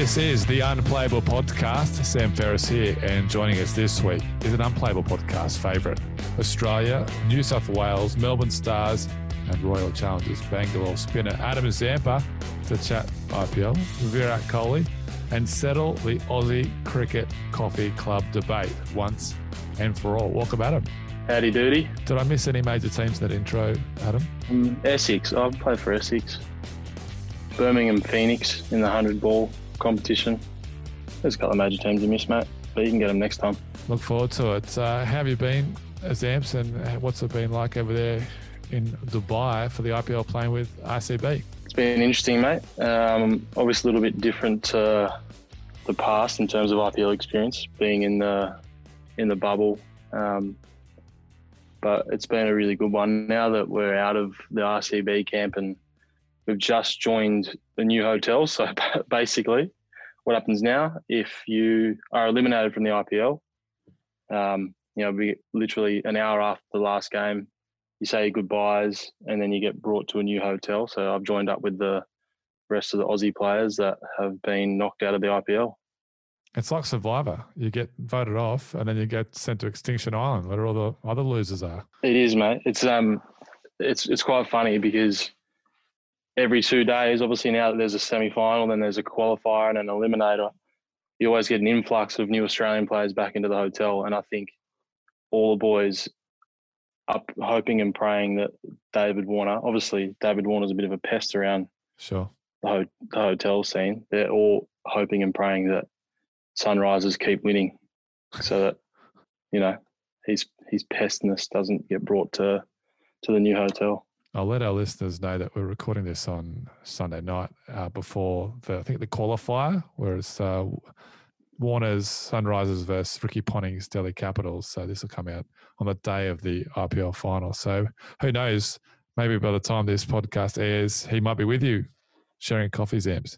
This is the Unplayable Podcast. Sam Ferris here, and joining us this week is an Unplayable Podcast favourite Australia, New South Wales, Melbourne Stars, and Royal Challengers Bangalore spinner Adam Zampa to chat IPL, Virat Kohli, and settle the Aussie Cricket Coffee Club debate once and for all. Welcome, Adam. Howdy doody. Did I miss any major teams in that intro, Adam? Um, Essex. I've played for Essex. Birmingham Phoenix in the 100 ball competition. There's a couple of major teams you missed, mate, but you can get them next time. Look forward to it. Uh, how have you been, Zamps, and what's it been like over there in Dubai for the IPL playing with RCB? It's been interesting, mate. Um, obviously, a little bit different to the past in terms of IPL experience, being in the in the bubble. Um, but it's been a really good one now that we're out of the RCB camp and we've just joined the new hotel. So basically, what happens now if you are eliminated from the IPL? Um, you know, we literally an hour after the last game, you say goodbyes, and then you get brought to a new hotel. So I've joined up with the rest of the Aussie players that have been knocked out of the IPL. It's like Survivor. You get voted off, and then you get sent to Extinction Island, where all the other losers are. It is, mate. It's um, it's it's quite funny because every two days, obviously now that there's a semi-final, then there's a qualifier and an eliminator, you always get an influx of new Australian players back into the hotel, and I think all the boys up hoping and praying that David Warner, obviously David Warner's a bit of a pest around sure the, ho- the hotel scene. They're all hoping and praying that Sunrisers keep winning, so that you know his his pestness doesn't get brought to to the new hotel. I'll let our listeners know that we're recording this on Sunday night uh, before the I think the qualifier, whereas uh, Warner's Sunrisers versus Ricky Ponting's Delhi Capitals. So this will come out on the day of the IPL final. So who knows? Maybe by the time this podcast airs, he might be with you sharing coffee Zamps.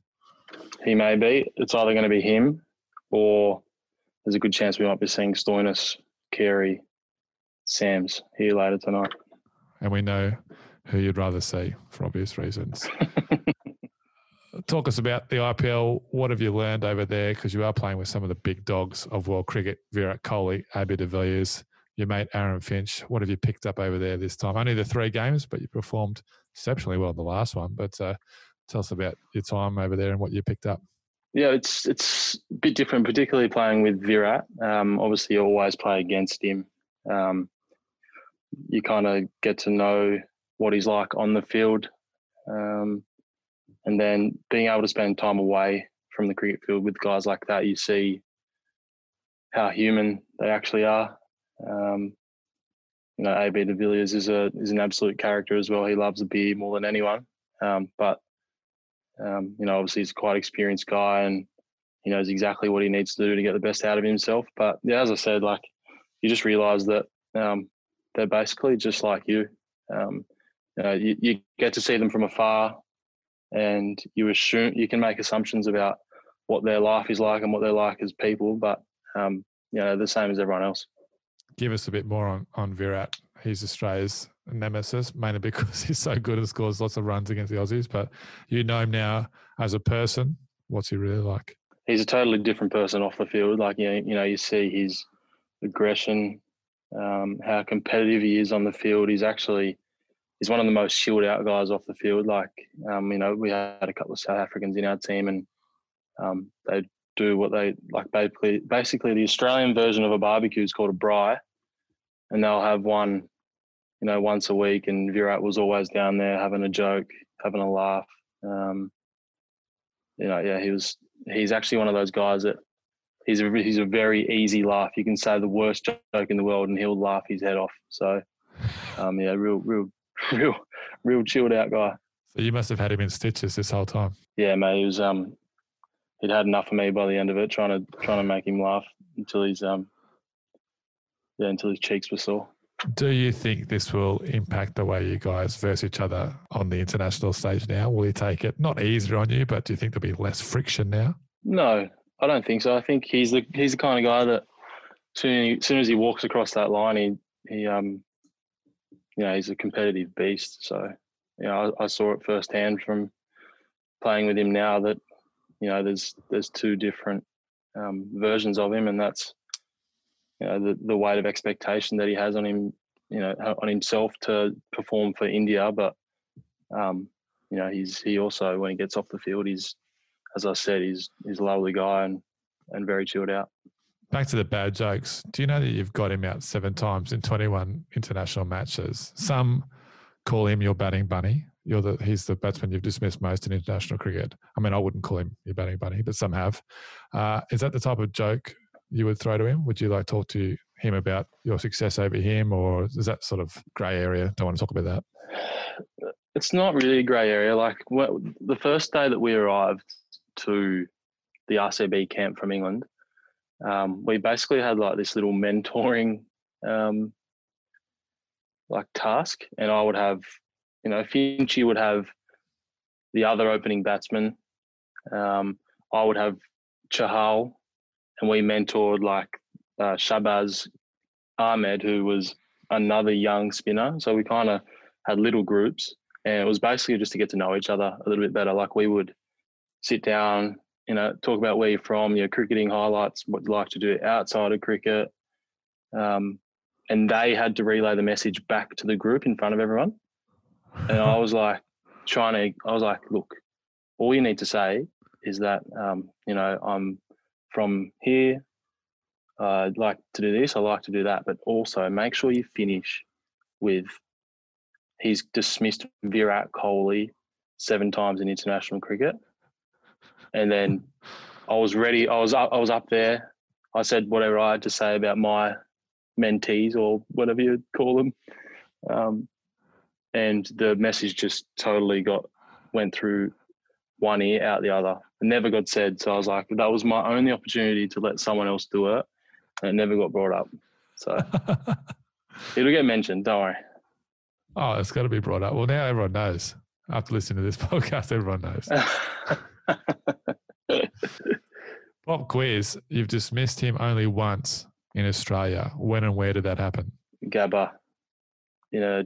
He may be. It's either going to be him or there's a good chance we might be seeing Stoinis, Carey, Sams here later tonight. And we know who you'd rather see for obvious reasons. Talk us about the IPL. What have you learned over there? Because you are playing with some of the big dogs of world cricket Virat Kohli, AB de Villiers, your mate Aaron Finch. What have you picked up over there this time? Only the three games, but you performed exceptionally well in the last one. But uh, tell us about your time over there and what you picked up. Yeah, it's it's a bit different, particularly playing with Virat. Um, obviously, you always play against him. Um, you kind of get to know what he's like on the field, um, and then being able to spend time away from the cricket field with guys like that, you see how human they actually are. Um, you know, AB de Villiers is a is an absolute character as well. He loves a beer more than anyone, um, but um, you know, obviously he's a quite experienced guy and he knows exactly what he needs to do to get the best out of himself. But yeah, as I said, like you just realise that um, they're basically just like you. Um, you, you, you get to see them from afar, and you assume you can make assumptions about what their life is like and what they're like as people, but um, you know, the same as everyone else. Give us a bit more on on Virat. He's Australia's nemesis, mainly because he's so good and scores lots of runs against the Aussies. But you know him now as a person. What's he really like? He's a totally different person off the field. Like you know, you know, you see his aggression, um, how competitive he is on the field. He's actually he's one of the most chilled out guys off the field. Like um, you know, we had a couple of South Africans in our team, and um, they do what they like. Basically, basically the Australian version of a barbecue is called a braai, and they'll have one you know, once a week, and Virat was always down there having a joke, having a laugh. Um, you know, yeah, he was. He's actually one of those guys that he's a he's a very easy laugh. You can say the worst joke in the world, and he'll laugh his head off. So, um, yeah, real, real, real, real chilled out guy. So you must have had him in stitches this whole time. Yeah, mate. He was um, he'd had enough of me by the end of it, trying to trying to make him laugh until he's um, yeah, until his cheeks were sore. Do you think this will impact the way you guys verse each other on the international stage now? Will he take it not easier on you, but do you think there'll be less friction now? No, I don't think so. I think he's the he's the kind of guy that soon soon as he walks across that line, he he um you know he's a competitive beast. So you know I, I saw it firsthand from playing with him now that you know there's there's two different um, versions of him, and that's you know the, the weight of expectation that he has on him, you know, on himself to perform for India. But um, you know, he's he also when he gets off the field, he's as I said, he's he's a lovely guy and and very chilled out. Back to the bad jokes. Do you know that you've got him out seven times in 21 international matches? Some call him your batting bunny. You're the he's the batsman you've dismissed most in international cricket. I mean, I wouldn't call him your batting bunny, but some have. Uh, is that the type of joke you would throw to him? Would you like talk to him about your success over him, or is that sort of grey area? Don't want to talk about that. It's not really a grey area. Like the first day that we arrived to the RCB camp from England, um, we basically had like this little mentoring um, like task, and I would have, you know, Finchy would have the other opening batsman. Um, I would have Chahal, and we mentored like uh, Ahmed, who was another young spinner. So we kind of had little groups, and it was basically just to get to know each other a little bit better. Like we would sit down, you know, talk about where you're from, your cricketing highlights, what you like to do outside of cricket. Um, and they had to relay the message back to the group in front of everyone. And I was like, trying to, I was like, look, all you need to say is that, um, you know, I'm from here. Uh, I'd like to do this. I like to do that. But also make sure you finish with he's dismissed Virat Kohli seven times in international cricket. And then I was ready. I was up, I was up there. I said whatever I had to say about my mentees or whatever you call them. Um, and the message just totally got went through one ear out the other. It never got said. So I was like, that was my only opportunity to let someone else do it. And it never got brought up. So it'll get mentioned. Don't worry. Oh, it's got to be brought up. Well, now everyone knows. After listening to this podcast, everyone knows. Pop quiz. You've dismissed him only once in Australia. When and where did that happen? Gabba in a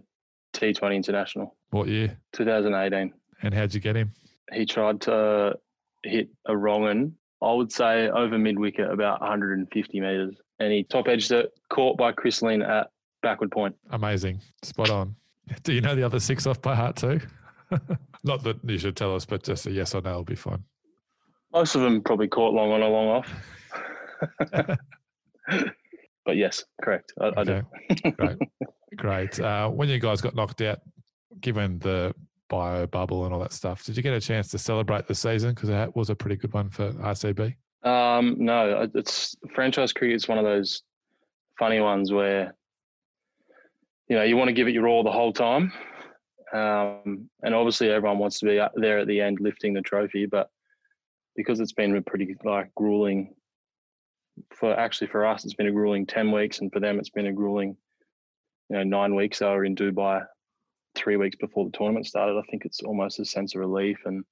T20 international. What year? 2018. And how'd you get him? He tried to hit a wrong one. I would say over mid wicket, about 150 metres. And he top edged it, caught by Chris Lynn at backward point. Amazing. Spot on. Do you know the other six off by heart too? Not that you should tell us, but just a yes or no will be fine. Most of them probably caught long on or long off. but yes, correct. I, okay. I do. Great. Great. Uh, when you guys got knocked out, given the bio bubble and all that stuff, did you get a chance to celebrate the season? Because that was a pretty good one for RCB. Um, no, it's franchise cricket is one of those funny ones where you know you want to give it your all the whole time, um, and obviously everyone wants to be there at the end lifting the trophy, but because it's been a pretty like grueling for actually for us it's been a grueling 10 weeks and for them it's been a grueling you know nine weeks. They were in dubai three weeks before the tournament started. I think it's almost a sense of relief and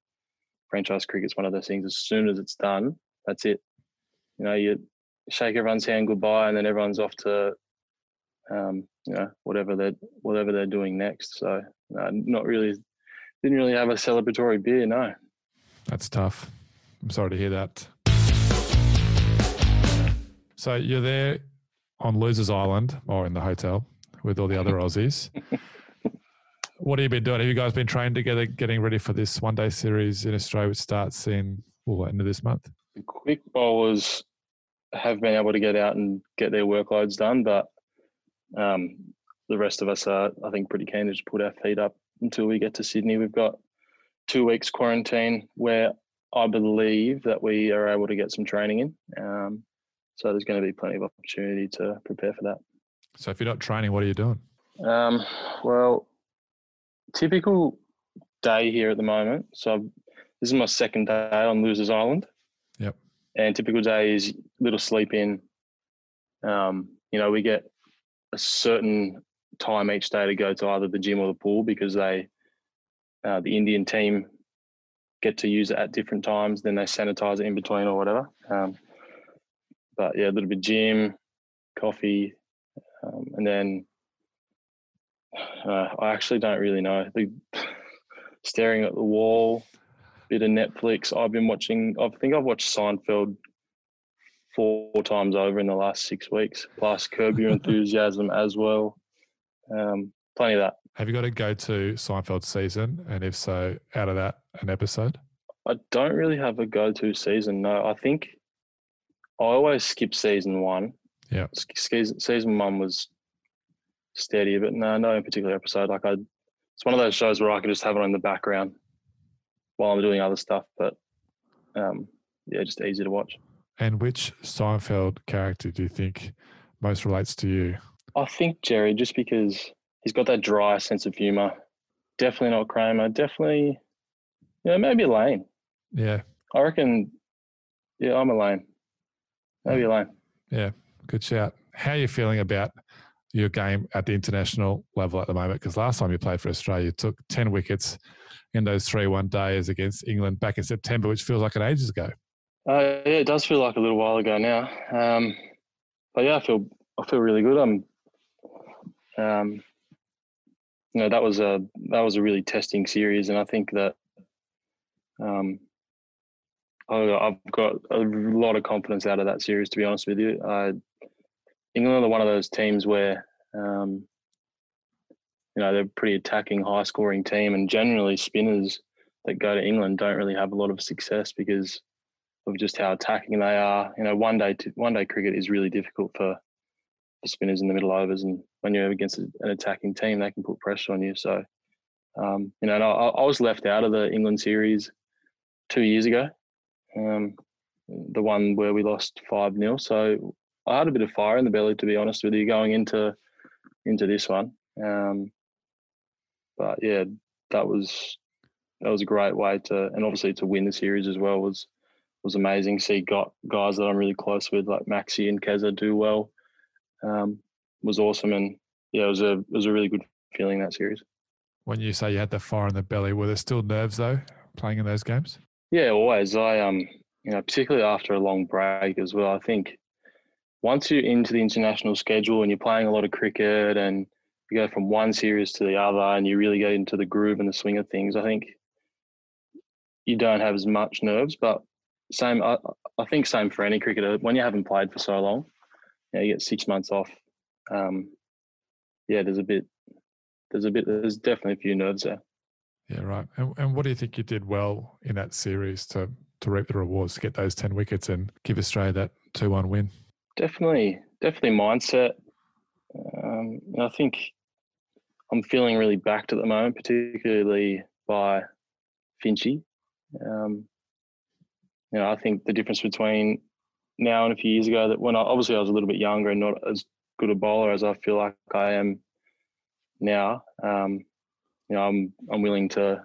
franchise cricket's one of those things. As soon as it's done that's it. You know you shake everyone's hand goodbye and then everyone's off to um, you know whatever they're whatever they're doing next. So no, not really didn't really have a celebratory beer no that's tough I'm sorry to hear that. So you're there on Losers Island or in the hotel with all the other Aussies. what have you been doing? Have you guys been training together, getting ready for this one day series in Australia, which starts in well, end of this month? The quick bowlers have been able to get out and get their workloads done, but um, the rest of us are, I think, pretty keen to just put our feet up until we get to Sydney. We've got two weeks quarantine where I believe that we are able to get some training in. Um, so there's going to be plenty of opportunity to prepare for that. So if you're not training, what are you doing? Um, well, typical day here at the moment. So this is my second day on Losers Island. Yep. And typical day is little sleep in. Um, you know, we get a certain time each day to go to either the gym or the pool because they uh, the Indian team get to use it at different times. Then they sanitize it in between or whatever. Um, but yeah, a little bit gym, coffee, um, and then uh, I actually don't really know. The, staring at the wall, bit of Netflix. I've been watching. I think I've watched Seinfeld four times over in the last six weeks, plus Curb Your Enthusiasm as well. Um, plenty of that. Have you got a go to Seinfeld season? And if so, out of that, an episode? I don't really have a go to season. No, I think I always skip season one. Yeah. Season one was steady, but no, no particular episode. Like I, it's one of those shows where I can just have it on the background while I'm doing other stuff. But um, yeah, just easy to watch. And which Seinfeld character do you think most relates to you? I think Jerry, just because he's got that dry sense of humor. Definitely not Kramer. Definitely, yeah, maybe Lane. Yeah. I reckon, yeah, I'm Elaine. Maybe Elaine. Yeah, good shout. How are you feeling about your game at the international level at the moment? Because last time you played for Australia, you took 10 wickets in those three one days against England back in September, which feels like an ages ago. Uh, yeah, it does feel like a little while ago now. Um, but yeah, I feel I feel really good. I'm, um, you know, that was a that was a really testing series, and I think that um, I, have got a lot of confidence out of that series. To be honest with you, I, England are one of those teams where, um, you know, they're a pretty attacking, high scoring team, and generally spinners that go to England don't really have a lot of success because of just how attacking they are. You know, one day to, one day cricket is really difficult for, for spinners in the middle overs, and when you're against an attacking team, they can put pressure on you. So, um, you know, I, I, was left out of the England series two years ago, um, the one where we lost five 0 So I had a bit of fire in the belly, to be honest with you, going into into this one. Um, but yeah, that was that was a great way to, and obviously to win the series as well was was amazing. See got guys that I'm really close with, like Maxi and Keza, do well. Um, was awesome, and yeah, it was a it was a really good feeling that series. When you say you had the fire in the belly, were there still nerves though playing in those games? Yeah, always. I um, you know, particularly after a long break as well. I think once you're into the international schedule and you're playing a lot of cricket and you go from one series to the other and you really get into the groove and the swing of things, I think you don't have as much nerves. But same, I, I think same for any cricketer. When you haven't played for so long, you, know, you get six months off. Um, yeah, there's a bit, there's a bit, there's definitely a few nerves there. Yeah, right. And, and what do you think you did well in that series to to reap the rewards to get those ten wickets and give Australia that two one win? Definitely, definitely mindset. Um, I think I'm feeling really backed at the moment, particularly by Finchy. Um, you know, I think the difference between now and a few years ago that when I, obviously I was a little bit younger and not as good a bowler as I feel like I am now. Um, you know, I'm I'm willing to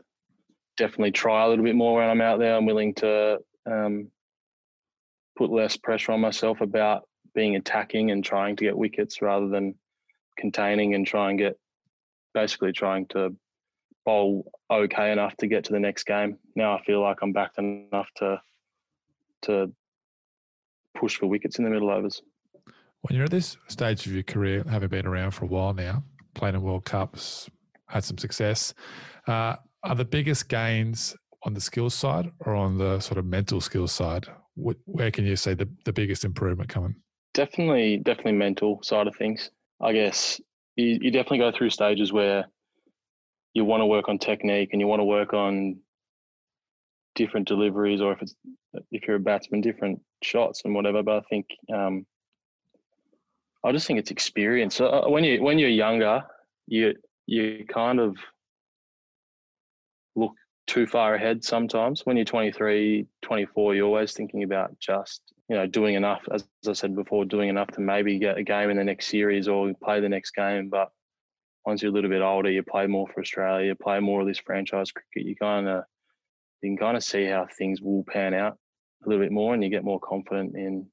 definitely try a little bit more when I'm out there. I'm willing to um, put less pressure on myself about being attacking and trying to get wickets rather than containing and try and get basically trying to bowl okay enough to get to the next game. Now I feel like I'm backed enough to to push for wickets in the middle overs. When you're at this stage of your career, having been around for a while now, playing in World Cups, had some success, uh, are the biggest gains on the skills side or on the sort of mental skills side? Where can you see the, the biggest improvement coming? Definitely, definitely mental side of things. I guess you, you definitely go through stages where you want to work on technique and you want to work on different deliveries or if it's if you're a batsman different shots and whatever but i think um, i just think it's experience. So, uh, when you when you're younger you you kind of look too far ahead sometimes. When you're 23 24 you're always thinking about just you know doing enough as, as i said before doing enough to maybe get a game in the next series or play the next game. But once you're a little bit older you play more for australia you play more of this franchise cricket you kind of you can kind of see how things will pan out a little bit more and you get more confident in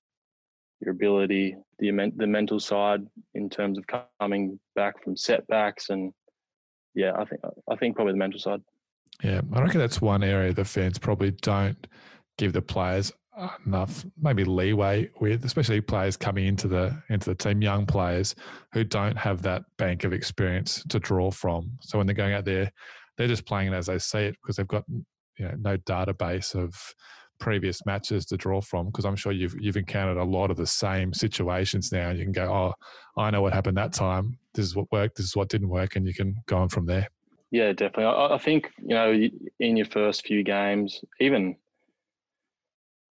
your ability, the the mental side in terms of coming back from setbacks, and yeah, I think I think probably the mental side. Yeah, I reckon that's one area the fans probably don't give the players enough maybe leeway with, especially players coming into the into the team, young players who don't have that bank of experience to draw from. So when they're going out there, they're just playing it as they see it because they've got you know no database of previous matches to draw from. Because I'm sure you've you've encountered a lot of the same situations now. You can go, oh, I know what happened that time. This is what worked. This is what didn't work, and you can go on from there. Yeah, definitely. I, I think you know in your first few games, even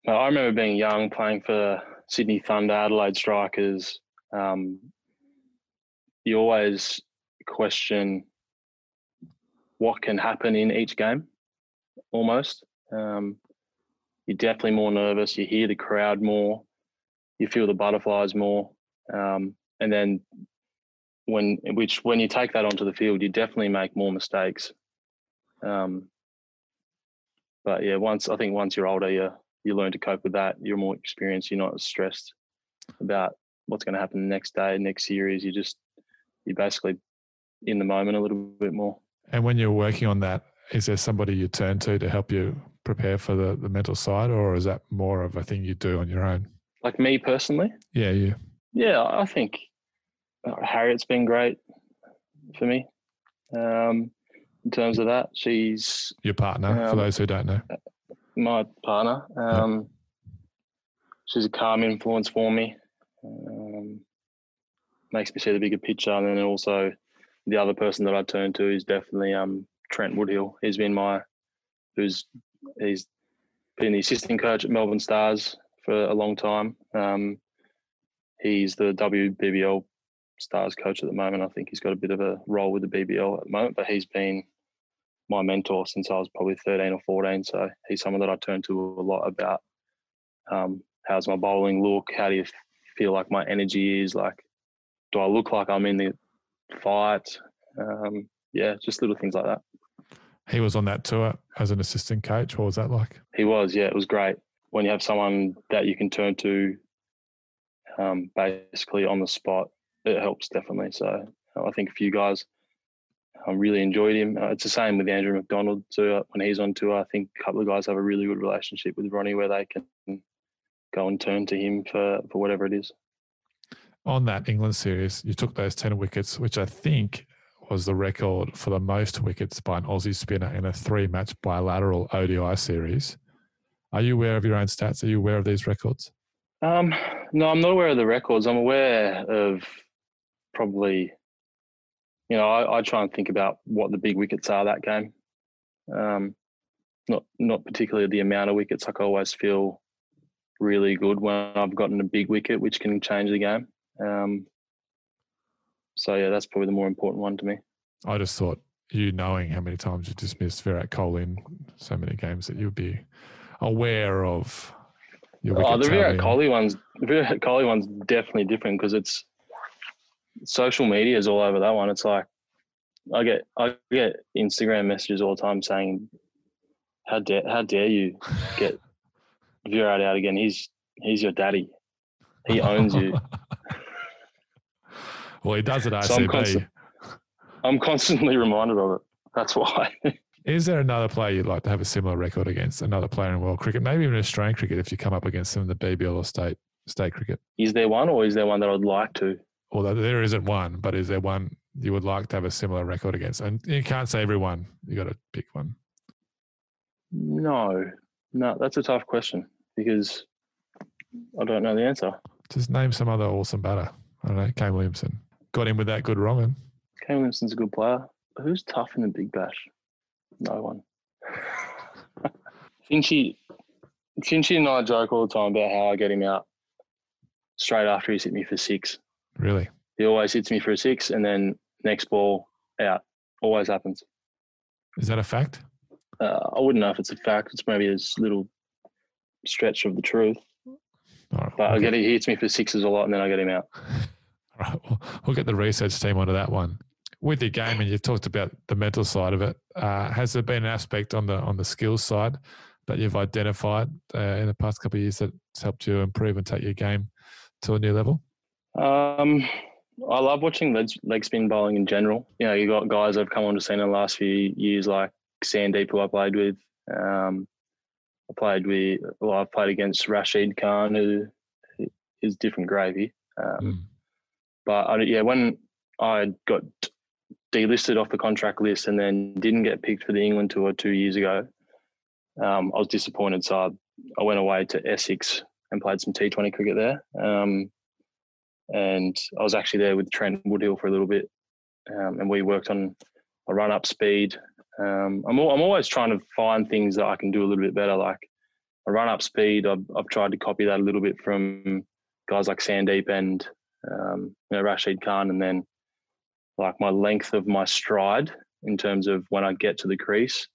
I remember being young, playing for Sydney Thunder, Adelaide Strikers. Um, you always question what can happen in each game, almost. Um, you're definitely more nervous. You hear the crowd more. You feel the butterflies more. Um, and then when which when you take that onto the field, you definitely make more mistakes. Um, but yeah, once I think once you're older, you you learn to cope with that. You're more experienced. You're not as stressed about what's going to happen the next day, next series. You just you're basically in the moment a little bit more. And when you're working on that, is there somebody you turn to to help you prepare for the, the mental side, or is that more of a thing you do on your own? Like me personally? Yeah, you. Yeah, I think uh, Harriet's been great for me. Um, in terms of that, she's your partner. Um, for those who don't know, my partner. Um, yep. She's a calm influence for me. Um, makes me see the bigger picture, and then also the other person that I turn to is definitely um, Trent Woodhill. He's been my, who's he's been the assistant coach at Melbourne Stars for a long time. Um, he's the WBBL Stars coach at the moment. I think he's got a bit of a role with the BBL at the moment, but he's been my mentor since I was probably 13 or 14. So he's someone that I turn to a lot about um, how's my bowling look? How do you feel like my energy is? Like, do I look like I'm in the fight? Um, yeah, just little things like that. He was on that tour as an assistant coach. What was that like? He was, yeah, it was great. When you have someone that you can turn to um, basically on the spot, it helps definitely. So I think a few guys I really enjoyed him. Uh, it's the same with Andrew McDonald too. Uh, when he's on tour, I think a couple of guys have a really good relationship with Ronnie where they can go and turn to him for, for whatever it is. On that England series, you took those 10 wickets, which I think was the record for the most wickets by an Aussie spinner in a three match bilateral ODI series. Are you aware of your own stats? Are you aware of these records? Um, no, I'm not aware of the records. I'm aware of probably you know, I, I, try and think about what the big wickets are that game. Um, not not particularly the amount of wickets. Like I always feel really good when I've gotten a big wicket, which can change the game. Um, so yeah, that's probably the more important one to me. I just thought you knowing how many times you dismissed Virat Kohli in so many games that you'd be aware of. Your oh, the Virat Kohli one's Virat Kohli one's definitely different because it's social media is all over that one. It's like I get I get Instagram messages all the time saying, "How dare how dare you get Virat out again? He's he's your daddy. He owns you." well, he does at RCB. So I'm, constant, I'm constantly reminded of it. That's why. Is there another player you'd like to have a similar record against? Another player in world cricket, maybe even Australian cricket, if you come up against them in the BBL or state state cricket? Is there one, or is there one that I'd like to? although there isn't one, but is there one you would like to have a similar record against? And you can't say everyone. You got to pick one. No, no, that's a tough question because I don't know the answer. Just name some other awesome batter. I don't know. Kane Williamson got in with that good wronging. Kane Williamson's a good player. Who's tough in the Big Bash? No one. Finchy, Finchy and I joke all the time about how I get him out straight after he's hit me for six. Really? He always hits me for a six, and then next ball out. Always happens. Is that a fact? Uh, I wouldn't know if it's a fact. It's maybe a little stretch of the truth. Right, but okay. I get he hits me for sixes a lot, and then I get him out. All right, well, we'll get the research team onto that one. With your game, and you talked about the mental side of it. Uh, has there been an aspect on the on the skills side that you've identified uh, in the past couple of years that's helped you improve and take your game to a new level? Um, I love watching leg, leg spin bowling in general. You know, you got guys that have come on to scene in the last few years, like Sandeep, who I played with. Um, I played with, well, I've played against Rashid Khan, who is different gravy. Um, mm. But I, yeah, when I got delisted off the contract list and then didn't get picked for the England tour two years ago, um, I was disappointed. So I, I, went away to Essex and played some T20 cricket there. Um, and I was actually there with Trent Woodhill for a little bit, um, and we worked on a run up speed. Um, I'm, I'm always trying to find things that I can do a little bit better, like a run up speed. I've, I've tried to copy that a little bit from guys like Sandeep and um, you know, Rashid Khan, and then like my length of my stride in terms of when I get to the crease.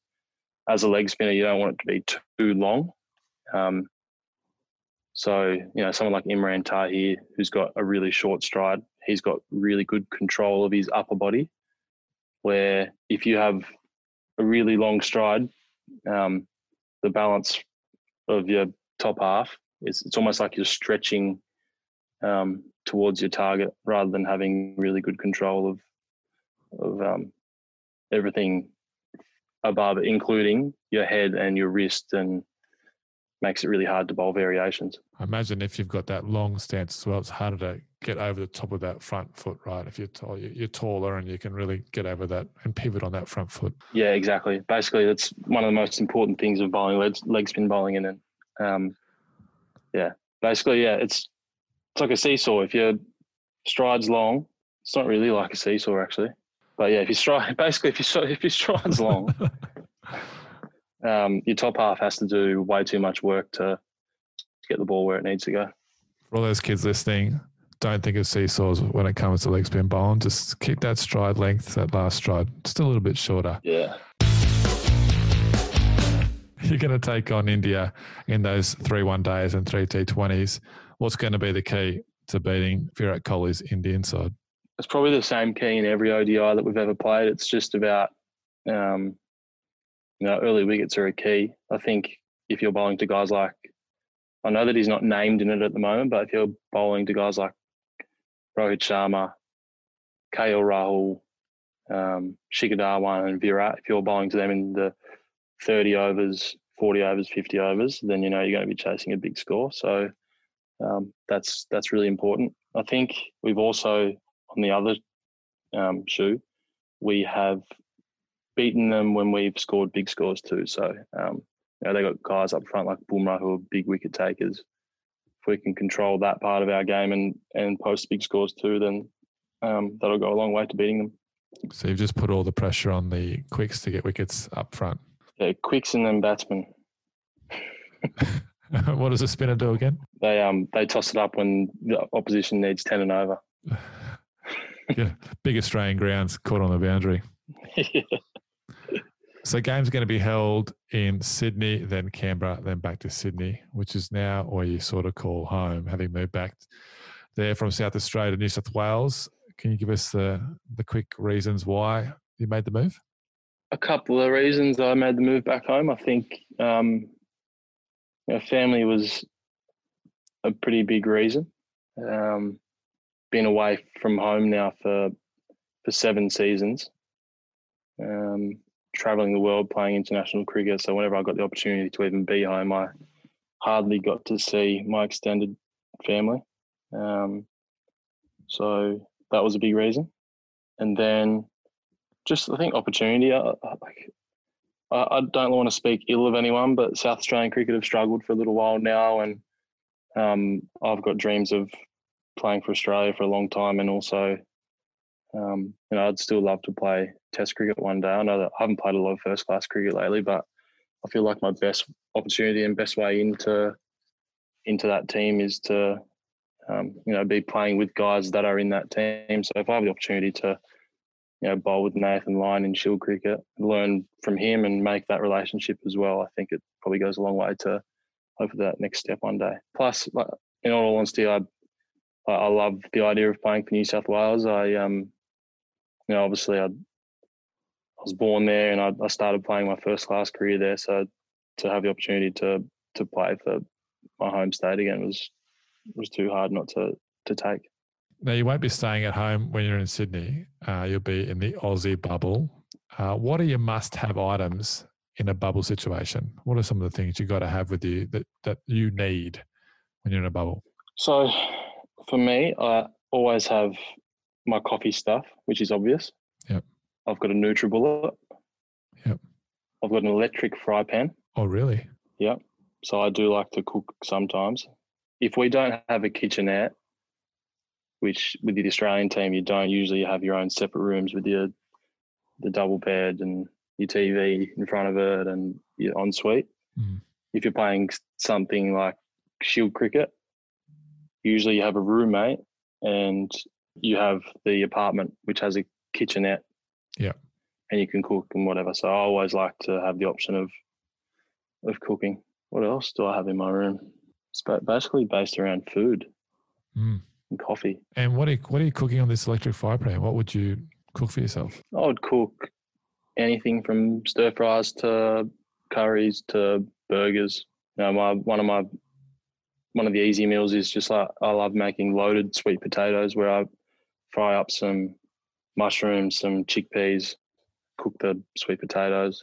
As a leg spinner, you don't want it to be too long. Um, so, you know, someone like Imran Tahir, who's got a really short stride, he's got really good control of his upper body. Where if you have a really long stride, um, the balance of your top half is it's almost like you're stretching um, towards your target rather than having really good control of of um, everything above, including your head and your wrist and makes it really hard to bowl variations. I imagine if you've got that long stance as well, it's harder to get over the top of that front foot, right? If you're tall, you're taller and you can really get over that and pivot on that front foot. Yeah, exactly. Basically, that's one of the most important things of bowling leg, leg spin bowling, and then, um, yeah, basically, yeah, it's it's like a seesaw. If your stride's long, it's not really like a seesaw actually. But yeah, if you stride, basically, if you if your stride's long. um, your top half has to do way too much work to, get the ball where it needs to go. For all those kids listening, don't think of seesaws when it comes to leg spin bowling. Just keep that stride length, that last stride, just a little bit shorter. Yeah. You're going to take on India in those three one days and three T20s. What's going to be the key to beating Virat Kohli's Indian side? It's probably the same key in every ODI that we've ever played. It's just about um, you know, early wickets are a key. I think if you're bowling to guys like, I know that he's not named in it at the moment, but if you're bowling to guys like Rohit Sharma, KL Rahul, um, Shikhar Dhawan, and Virat, if you're bowling to them in the 30 overs, 40 overs, 50 overs, then you know you're going to be chasing a big score. So um, that's that's really important. I think we've also on the other um, shoe, we have beaten them when we've scored big scores too. So, um, you know, they got guys up front like Bumrah who are big wicket takers. If we can control that part of our game and and post big scores too, then um, that'll go a long way to beating them. So you've just put all the pressure on the quicks to get wickets up front. Yeah, quicks and then batsmen. what does a spinner do again? They um they toss it up when the opposition needs ten and over. yeah, big Australian grounds caught on the boundary. yeah. So games are going to be held in Sydney, then Canberra, then back to Sydney, which is now where you sort of call home, having moved back there from South Australia to New South Wales. Can you give us the the quick reasons why you made the move? A couple of reasons I made the move back home. I think um, family was a pretty big reason. Um, been away from home now for for seven seasons. Um, traveling the world playing international cricket. So whenever I got the opportunity to even be home, I hardly got to see my extended family. Um, so that was a big reason. And then just I think opportunity. Like I, I don't want to speak ill of anyone, but South Australian cricket have struggled for a little while now, and um, I've got dreams of playing for Australia for a long time, and also um, you know, I'd still love to play Test cricket one day. I know that I haven't played a lot of first class cricket lately, but I feel like my best opportunity and best way into into that team is to um, you know be playing with guys that are in that team. So if I have the opportunity to you know bowl with Nathan Lyon in Shield cricket, learn from him and make that relationship as well, I think it probably goes a long way to hopefully that next step one day. Plus, in all honesty, I I love the idea of playing for New South Wales. I um you know, obviously I, I was born there and I, I started playing my first class career there. So to have the opportunity to to play for my home state again was was too hard not to to take. Now you won't be staying at home when you're in Sydney. Uh, you'll be in the Aussie bubble. Uh, what are your must-have items in a bubble situation? What are some of the things you've got to have with you that that you need when you're in a bubble? So, for me, I always have my coffee stuff, which is obvious. Yep. I've got a NutriBullet. Yep. I've got an electric fry pan. Oh, really? Yep. So I do like to cook sometimes. If we don't have a kitchenette, which with the Australian team you don't usually have your own separate rooms with your the double bed and your TV in front of it and your ensuite. Mm. If you're playing something like shield cricket, usually you have a roommate and you have the apartment which has a kitchenette. Yeah. And you can cook and whatever. So I always like to have the option of of cooking. What else do I have in my room? It's basically based around food mm. And coffee. And what are you, what are you cooking on this electric fire pan? What would you cook for yourself? I would cook anything from stir fries to curries to burgers. You know, my one of my one of the easy meals is just like I love making loaded sweet potatoes where I fry up some mushrooms, some chickpeas, cook the sweet potatoes,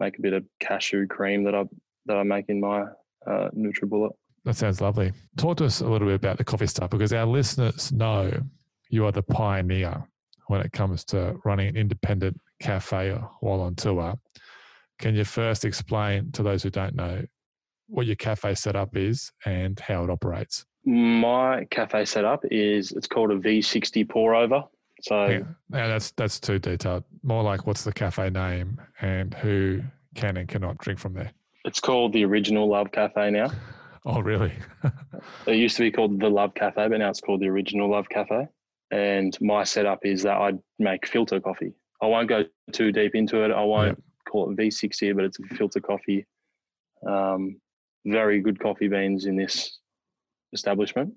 make a bit of cashew cream that I that I make in my uh, NutriBullet. That sounds lovely. Talk to us a little bit about the coffee stuff because our listeners know you are the pioneer when it comes to running an independent cafe while on tour. Can you first explain to those who don't know what your cafe setup is and how it operates? My cafe setup is it's called a V60 pour over. So yeah, yeah, that's that's too detailed. More like what's the cafe name and who can and cannot drink from there. It's called the Original Love Cafe now. Oh, really? it used to be called the Love Cafe, but now it's called the Original Love Cafe. And my setup is that I make filter coffee. I won't go too deep into it. I won't yep. call it V60, but it's a filter coffee. Um, very good coffee beans in this establishment.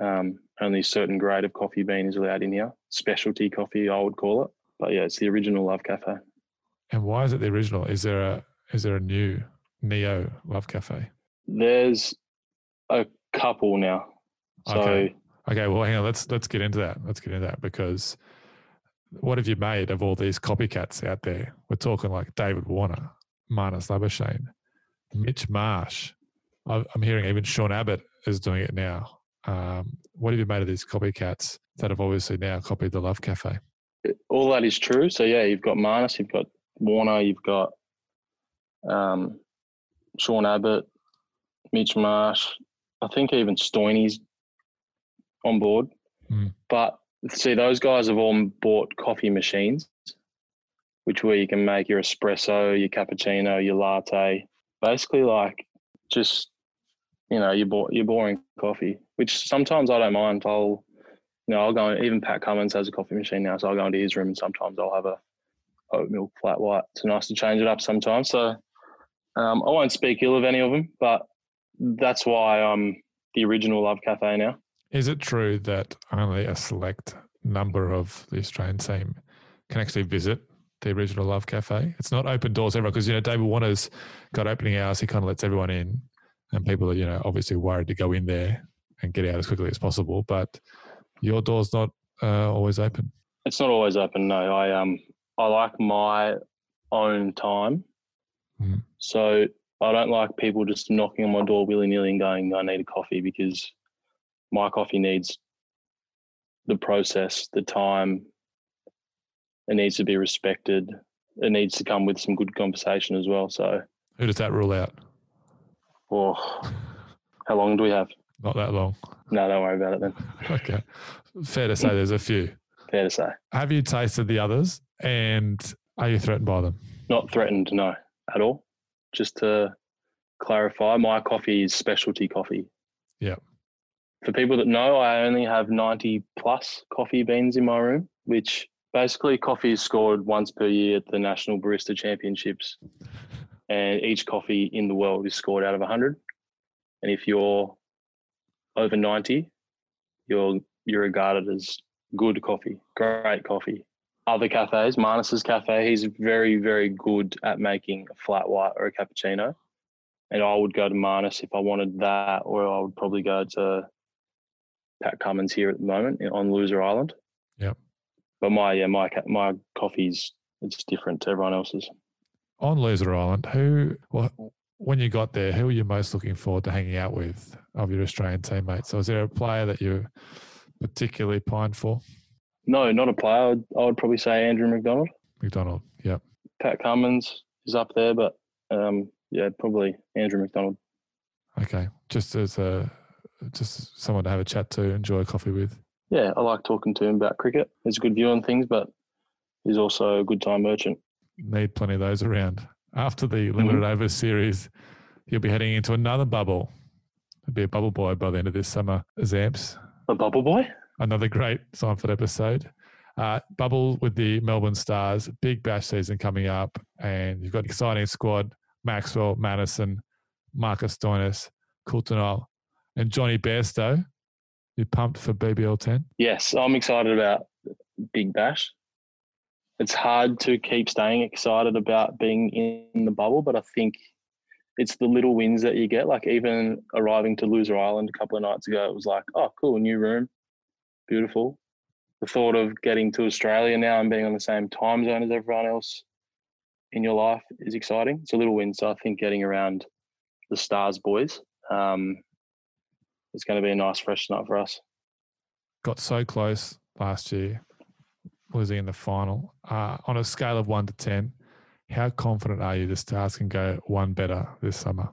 Um, only a certain grade of coffee bean is allowed in here. Specialty coffee, I would call it. But yeah, it's the original Love Cafe. And why is it the original? Is there a is there a new Neo Love Cafe? There's a couple now. So okay. okay, well hang on, let's let's get into that. Let's get into that because what have you made of all these copycats out there? We're talking like David Warner, Marnus Labuschagne, Mitch Marsh. I'm hearing even Sean Abbott is doing it now. Um, what have you made of these copycats that have obviously now copied the Love Cafe? All that is true. So yeah, you've got Marnus, you've got Warner, you've got um, Sean Abbott, Mitch Marsh. I think even Stoiny's on board. Mm. But see, those guys have all bought coffee machines, which where you can make your espresso, your cappuccino, your latte, basically like just you know your bo- your boring coffee. Which sometimes I don't mind. I'll you know I'll go and, even Pat Cummins has a coffee machine now, so I'll go into his room and sometimes I'll have a oat milk flat white. It's nice to change it up sometimes. So um, I won't speak ill of any of them, but that's why I'm the original Love Cafe now. Is it true that only a select number of the Australian team can actually visit the original Love Cafe? It's not open doors everyone because you know David Warner's got opening hours. He kind of lets everyone in, and people are you know obviously worried to go in there and get out as quickly as possible. But your door's not uh, always open. It's not always open. No, I um I like my own time. Mm. So I don't like people just knocking on my door willy nilly and going, I need a coffee because my coffee needs the process, the time. It needs to be respected. It needs to come with some good conversation as well. So, who does that rule out? Oh, how long do we have? Not that long. No, don't worry about it then. okay. Fair to say there's a few. Fair to say. Have you tasted the others and are you threatened by them? Not threatened, no, at all. Just to clarify, my coffee is specialty coffee. Yeah. For people that know, I only have 90 plus coffee beans in my room, which basically coffee is scored once per year at the National Barista Championships. And each coffee in the world is scored out of 100. And if you're over 90, you're you're regarded as good coffee, great coffee. Other cafes, Marnus's cafe, he's very, very good at making a flat white or a cappuccino. and I would go to Marnus if I wanted that, or I would probably go to Pat Cummins here at the moment on Loser Island. Yep. But my yeah my my coffee's it's different to everyone else's. On Loser Island, who well when you got there, who were you most looking forward to hanging out with of your Australian teammates? So was there a player that you particularly pined for? No, not a player. I would, I would probably say Andrew McDonald. McDonald, yep. Pat Cummins is up there, but um, yeah, probably Andrew McDonald. Okay, just as a just someone to have a chat to, enjoy coffee with. Yeah, I like talking to him about cricket. He's a good view on things, but he's also a good time merchant. Need plenty of those around. After the limited mm-hmm. over series, you'll be heading into another bubble. He'll be a bubble boy by the end of this summer. Zamps. A bubble boy? Another great Seinfeld episode. Uh, bubble with the Melbourne Stars, big bash season coming up, and you've got an exciting squad Maxwell, Maddinson, Marcus Stoinis, Coulter and Johnny Bairstow. You pumped for BBL 10? Yes, I'm excited about Big Bash. It's hard to keep staying excited about being in the bubble, but I think it's the little wins that you get. Like even arriving to Loser Island a couple of nights ago, it was like, oh, cool, new room, beautiful. The thought of getting to Australia now and being on the same time zone as everyone else in your life is exciting. It's a little win. So I think getting around the Stars boys um, is going to be a nice fresh start for us. Got so close last year, losing in the final. Uh, on a scale of one to 10, how confident are you the Stars can go one better this summer?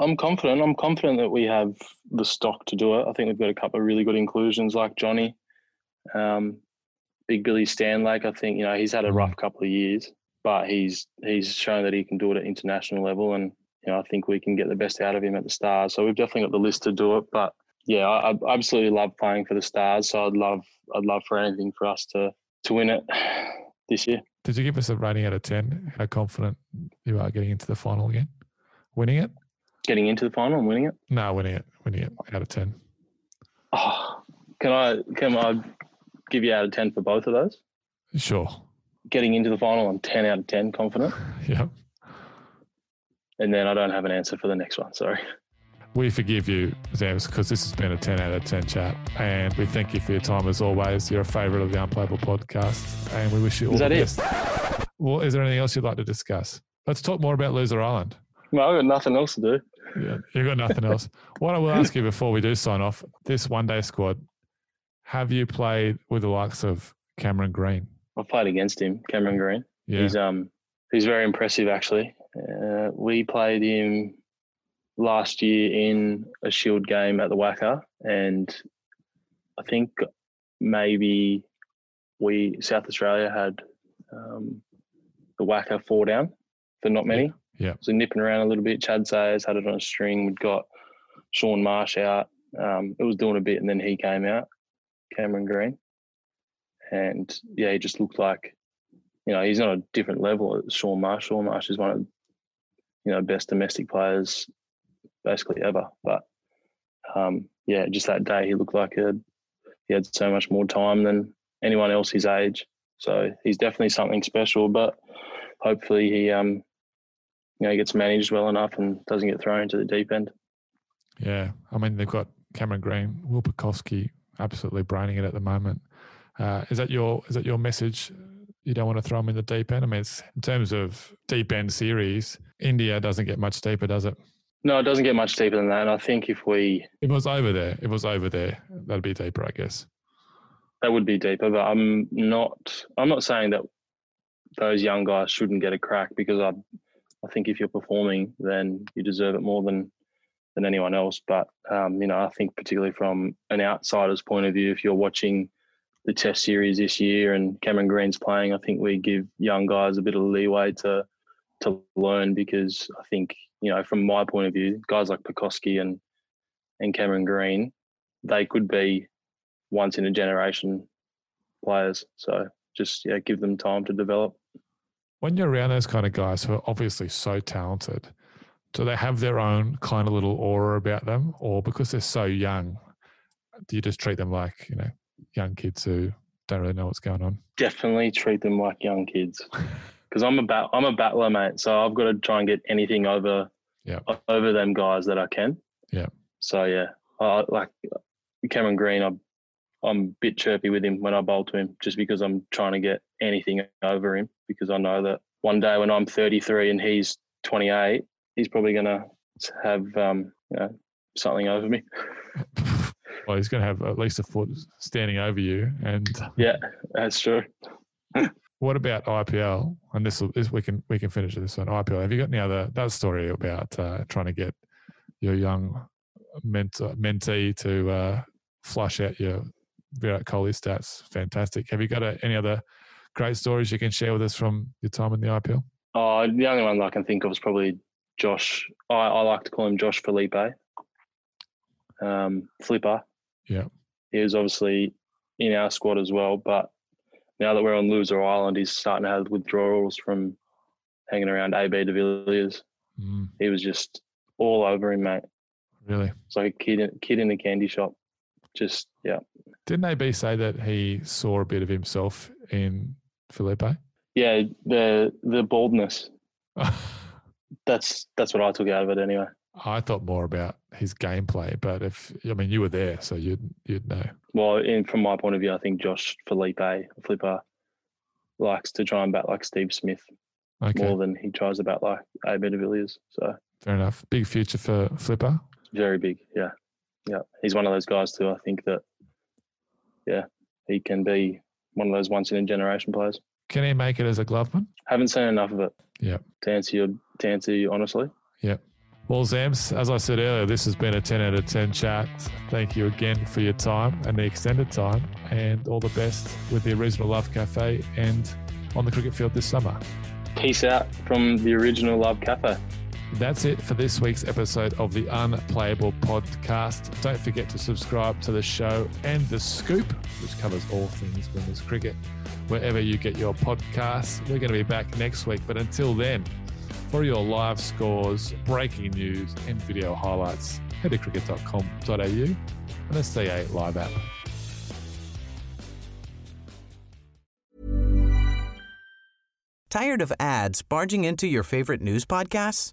I'm confident. I'm confident that we have the stock to do it. I think we've got a couple of really good inclusions like Johnny, um, Big Billy Stanlake. I think you know he's had a rough couple of years, but he's he's shown that he can do it at international level, and you know I think we can get the best out of him at the Stars. So we've definitely got the list to do it. But yeah, I, I absolutely love playing for the Stars. So I'd love I'd love for anything for us to to win it this year. Did you give us a rating out of ten? How confident you are getting into the final again, winning it? Getting into the final and winning it? No, winning it, winning it out of ten. Oh, can I can I give you out of ten for both of those? Sure getting into the final, I'm 10 out of 10 confident. Yep. And then I don't have an answer for the next one. Sorry. We forgive you, Zamps, because this has been a 10 out of 10 chat. And we thank you for your time as always. You're a favourite of the Unplayable podcast. And we wish you all is the best. Well, is there anything else you'd like to discuss? Let's talk more about Loser Island. Well, I've got nothing else to do. Yeah, you've got nothing else. what I will ask you before we do sign off this one day squad, have you played with the likes of Cameron Green? I've played against him, Cameron Green. Yeah. He's um he's very impressive actually. Uh, we played him last year in a Shield game at the WACA, and I think maybe we South Australia had um, the WACA four down for not many. Yeah. So nipping around a little bit. Chad Sayers had it on a string. We'd got Shaun Marsh out. Um, it was doing a bit, and then he came out, Cameron Green and yeah, he just looked like, you know, he's on a different level Shaun Marsh. Shaun Marsh is one of, you know, best domestic players basically ever. But um, yeah, just that day he looked like a, he had so much more time than anyone else his age. So he's definitely something special. But hopefully he, um, you know, gets managed well enough and doesn't get thrown into the deep end. Yeah, I mean they've got Cameron Green, Will Pucovski, absolutely braining it at the moment. Uh, is that your is that your message? You don't want to throw them in the deep end. I mean, in terms of deep end series, India doesn't get much deeper, does it? No, it doesn't get much deeper than that. And I think if we if it was over there, if it was over there, that'd be deeper, I guess. That would be deeper, but I'm not. I'm not saying that those young guys shouldn't get a crack because I, I think if you're performing, then you deserve it more than than anyone else. But um, you know, I think particularly from an outsider's point of view, if you're watching the Test series this year and Cameron Green's playing, I think we give young guys a bit of leeway to to learn because I think you know from my point of view, guys like Pucovski and and Cameron Green, they could be once in a generation players. So just yeah, give them time to develop. When you're around those kind of guys who are obviously so talented, do they have their own kind of little aura about them, or because they're so young, do you just treat them like you know young kids who don't really know what's going on? Definitely treat them like young kids. Because I'm a bat, I'm a battler, mate. So I've got to try and get anything over Yeah. over them guys that I can. Yeah. So yeah, I like Cameron Green. I'm I'm a bit chirpy with him when I bowl to him, just because I'm trying to get anything over him because I know that one day when I'm 33 and he's 28, he's probably gonna have um, you know something over me. Well, he's going to have at least a foot standing over you. And Yeah, that's true. what about IPL? And this, will, this we can we can finish this one. IPL. Have you got any other that story about uh, trying to get your young mentor, mentee to uh, flush out your Virat Kohli stats? Fantastic. Have you got a, any other great stories you can share with us from your time in the IPL? Oh, the only one I can think of is probably Josh. I, I like to call him Josh Philippe. Um, Flipper. Yeah. He was obviously in our squad as well, but now that we're on loser island, he's starting to have withdrawals from hanging around AB de Villiers. Mm, He was just all over him, mate. really? It's like a kid, in- kid in a candy shop. Just yeah, Didn't AB say that he saw a bit of himself in Philippe? yeah. The the baldness. That's that's what I took out of it anyway. I thought more about his gameplay, but if I mean you were there, so you'd you'd know. Well, in from my point of view, I think Josh Philippe Flipper likes to try and bat like Steve Smith Okay, more than he tries to bat like AB de Villiers. So fair enough. Big future for Flipper. very big, yeah, yeah. He's one of those guys too. I think that, yeah, he can be one of those once in a generation players. Can he make it as a gloveman? Haven't seen enough of it. Yeah. To answer your, to answer you honestly. Yeah. Well, Zamps, as I said earlier, this has been a 10 out of 10 chat. Thank you again for your time and the extended time, and all the best with the Original Love Cafe and on the cricket field this summer. Peace out from the original Love Cafe. That's it for this week's episode of the Unplayable Podcast. Don't forget to subscribe to the show and The Scoop, which covers all things women's cricket, wherever you get your podcasts. We're going to be back next week, but until then, for your live scores, breaking news, and video highlights, head to cricket.com.au and the CA Live app. Tired of ads barging into your favorite news podcasts?